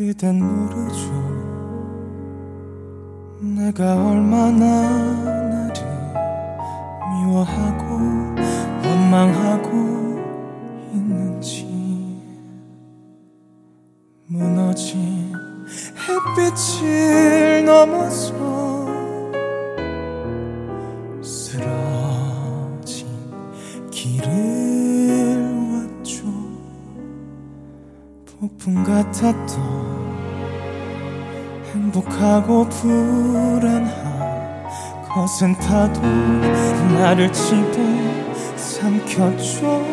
그댄 모르죠 내가 얼마나 나를 미워하고 원망하고 것은 다도 나를 집어 삼켰죠.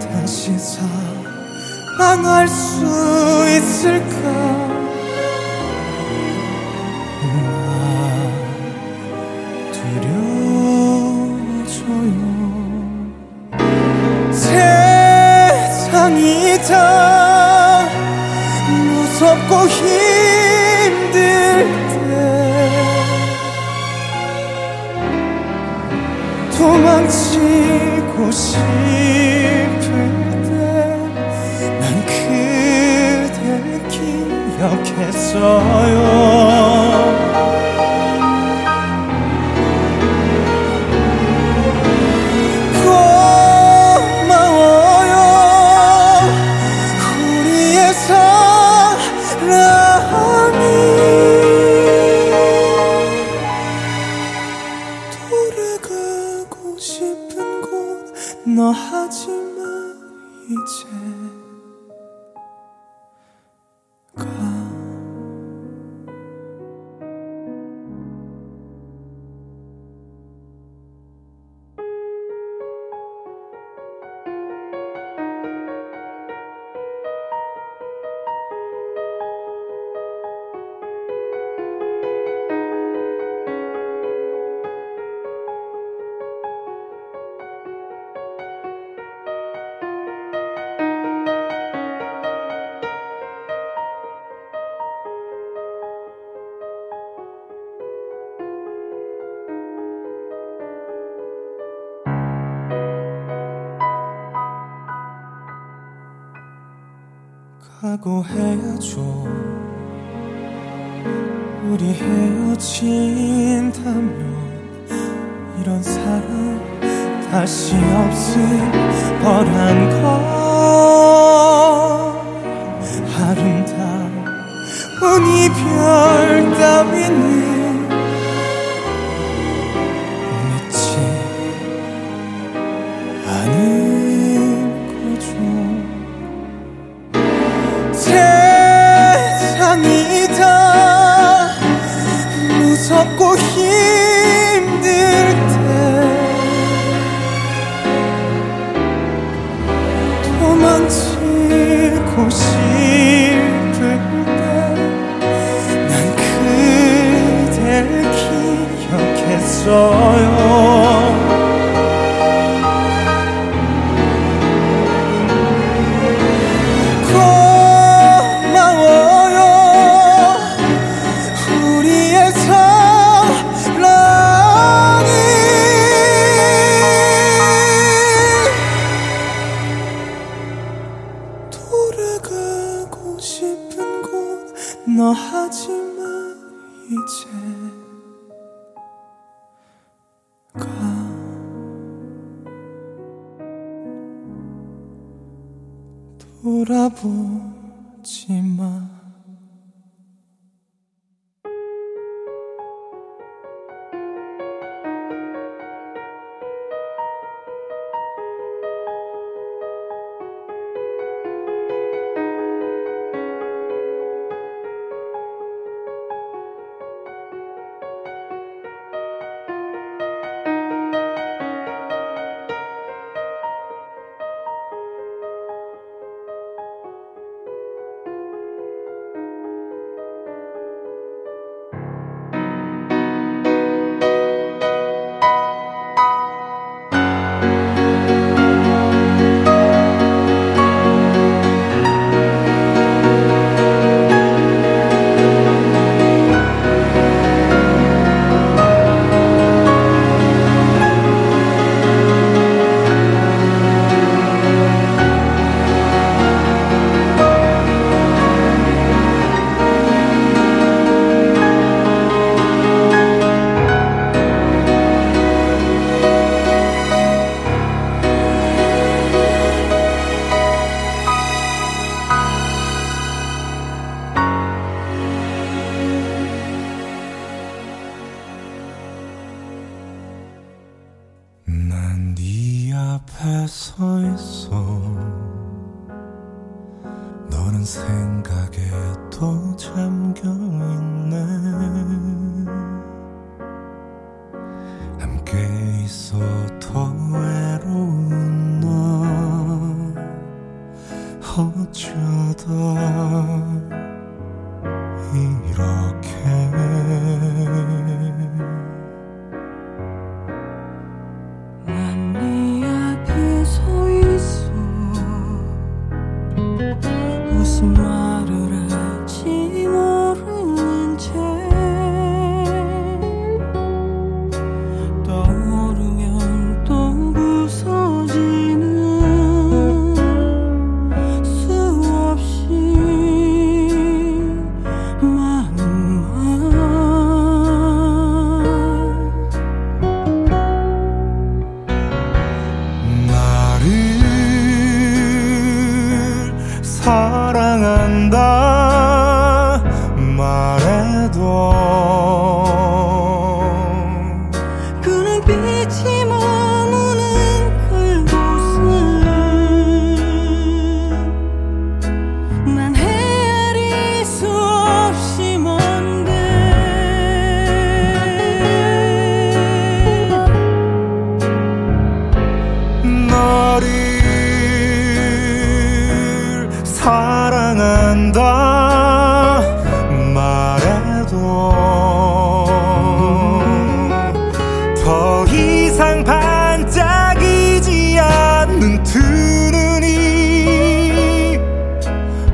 다시 사랑할 수 있을까? 나 두려워져요. 세상이 다 무섭고 힘 도망치고 싶을 때 난 그댈 기억했어요 각오해야죠. 우리 헤어진다면 이런 사람 다시 없을 거란 걸. 아름다운 이별 따위는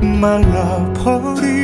말라버린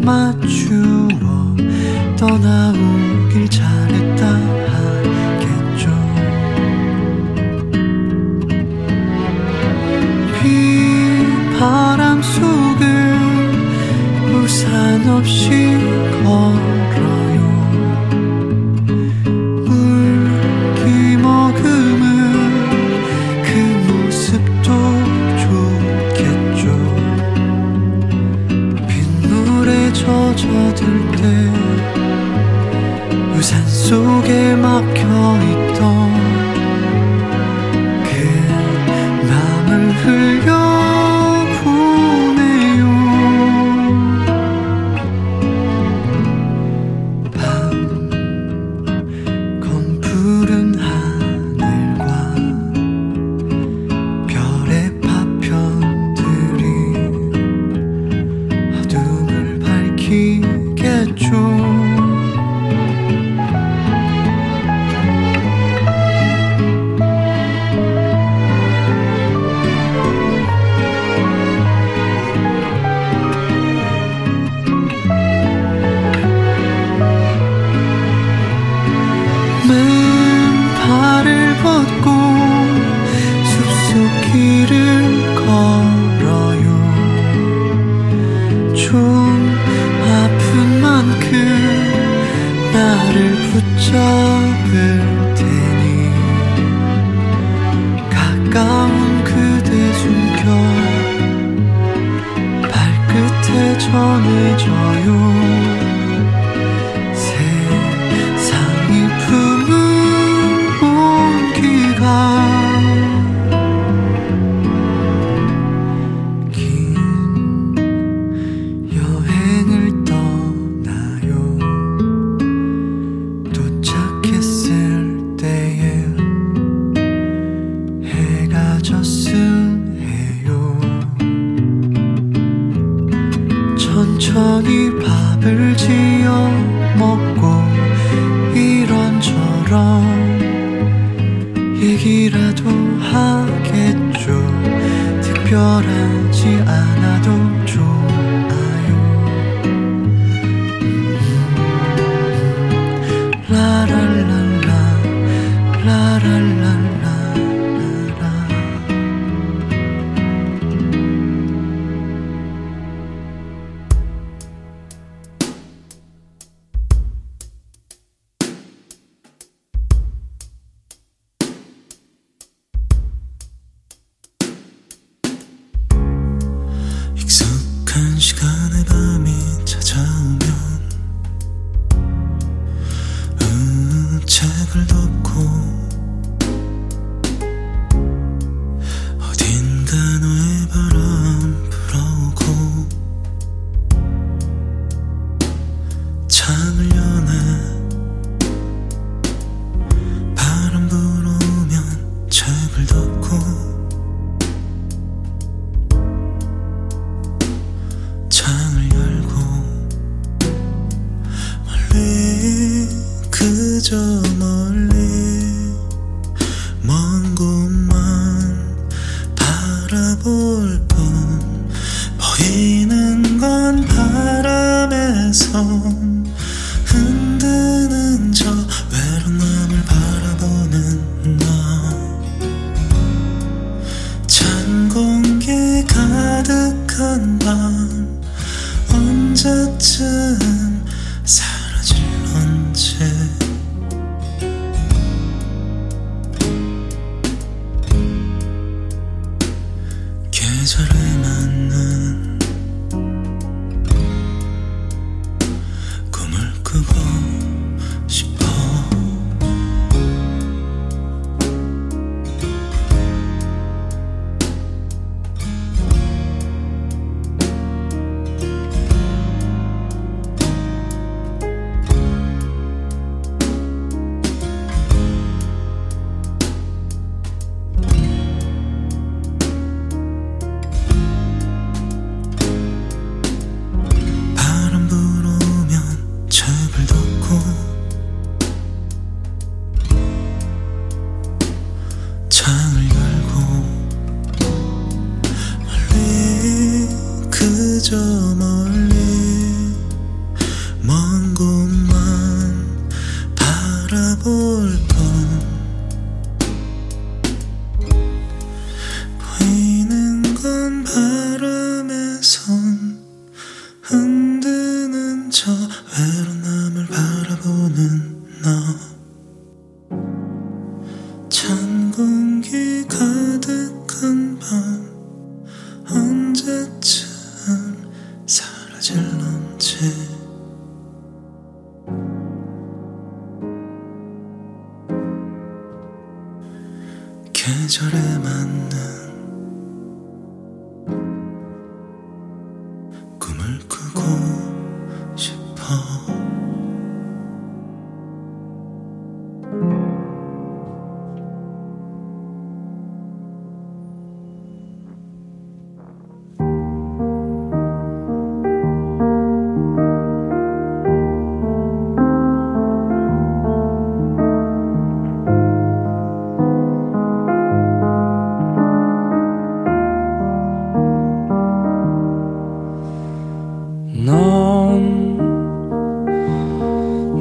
much sharper 故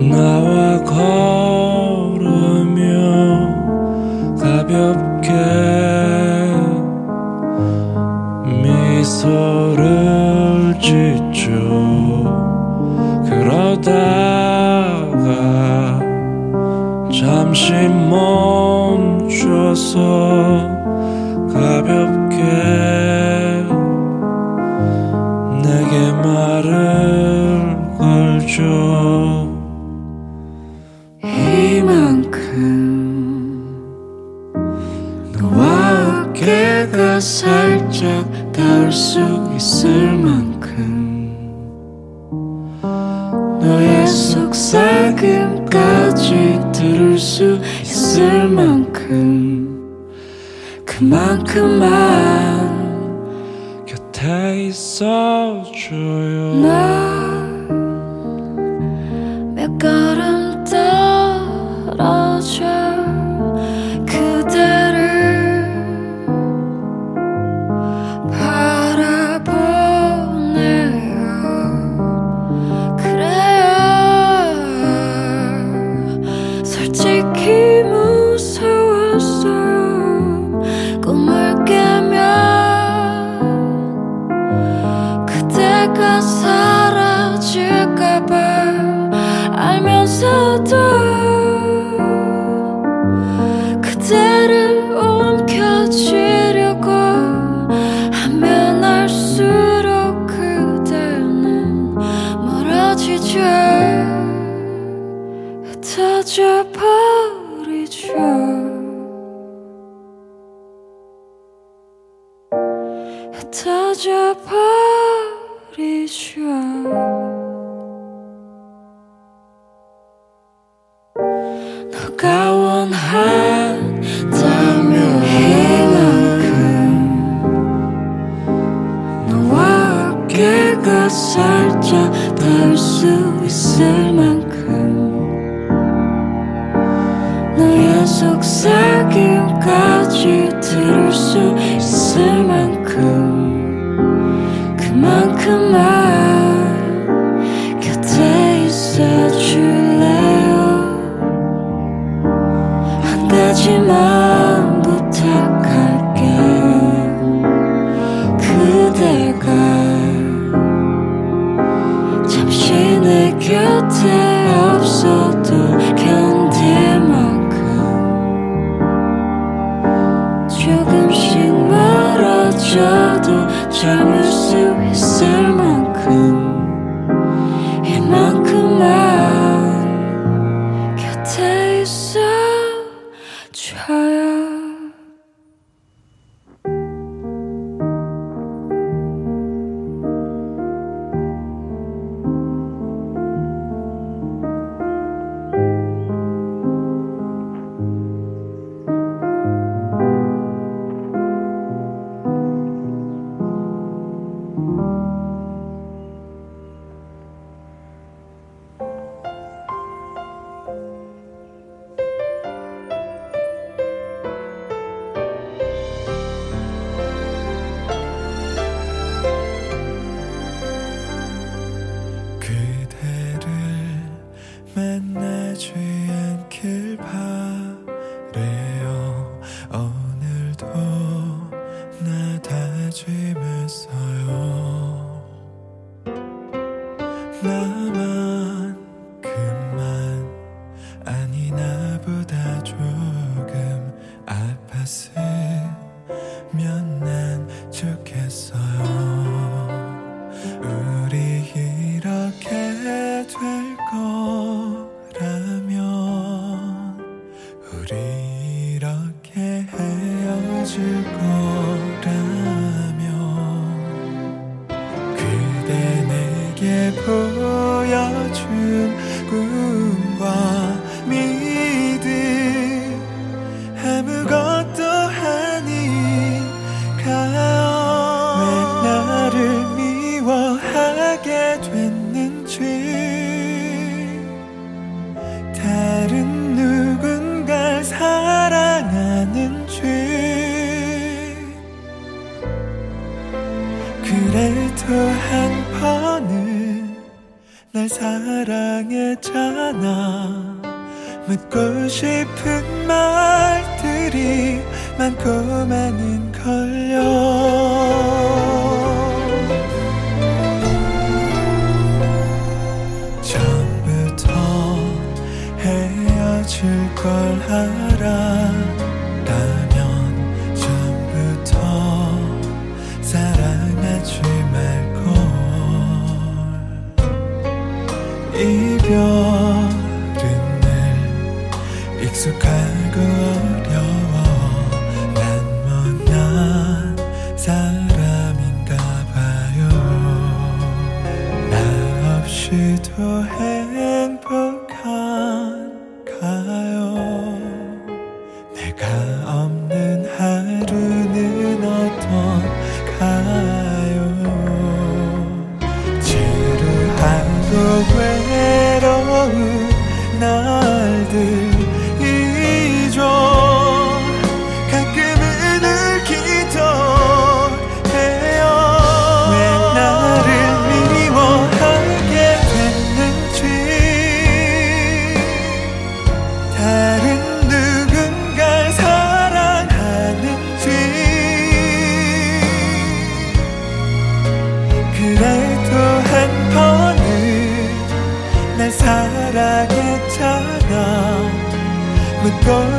나와 걸으며 가볍게 미소를 짓죠. 그러다가 잠시 멈춰서 나를 봐 요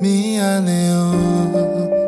미안해요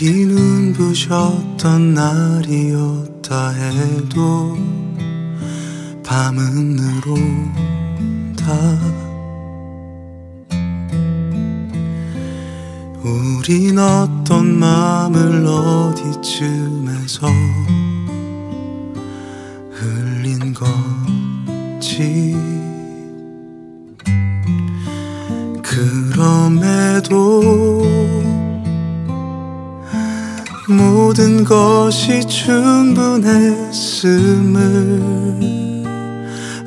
우리 눈부셨던 날이었다 해도 밤은 늘 온다. 우린 어떤 마음을 어디쯤에서 흘린 건지. 그럼에도 모든 것이 충분했음을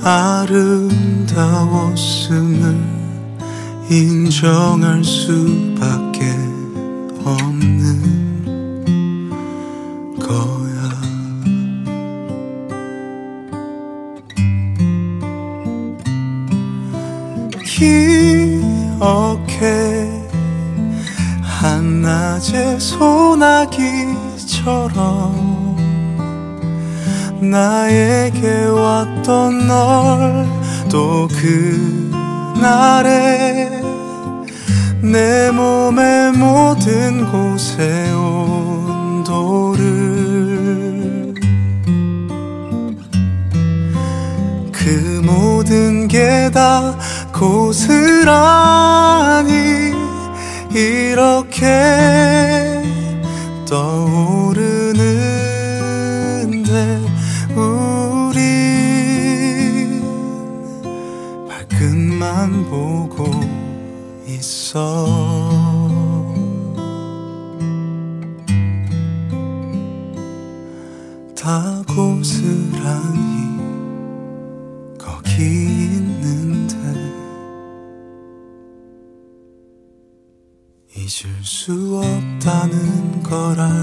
아름다웠음을 인정할 수밖에 없는 거야. 기억해. 한낮의 소나 나에게 왔던 널 또 그날에 내 몸의 모든 곳에 온도를 그 모든 게 다 고스란히 이렇게 떠 없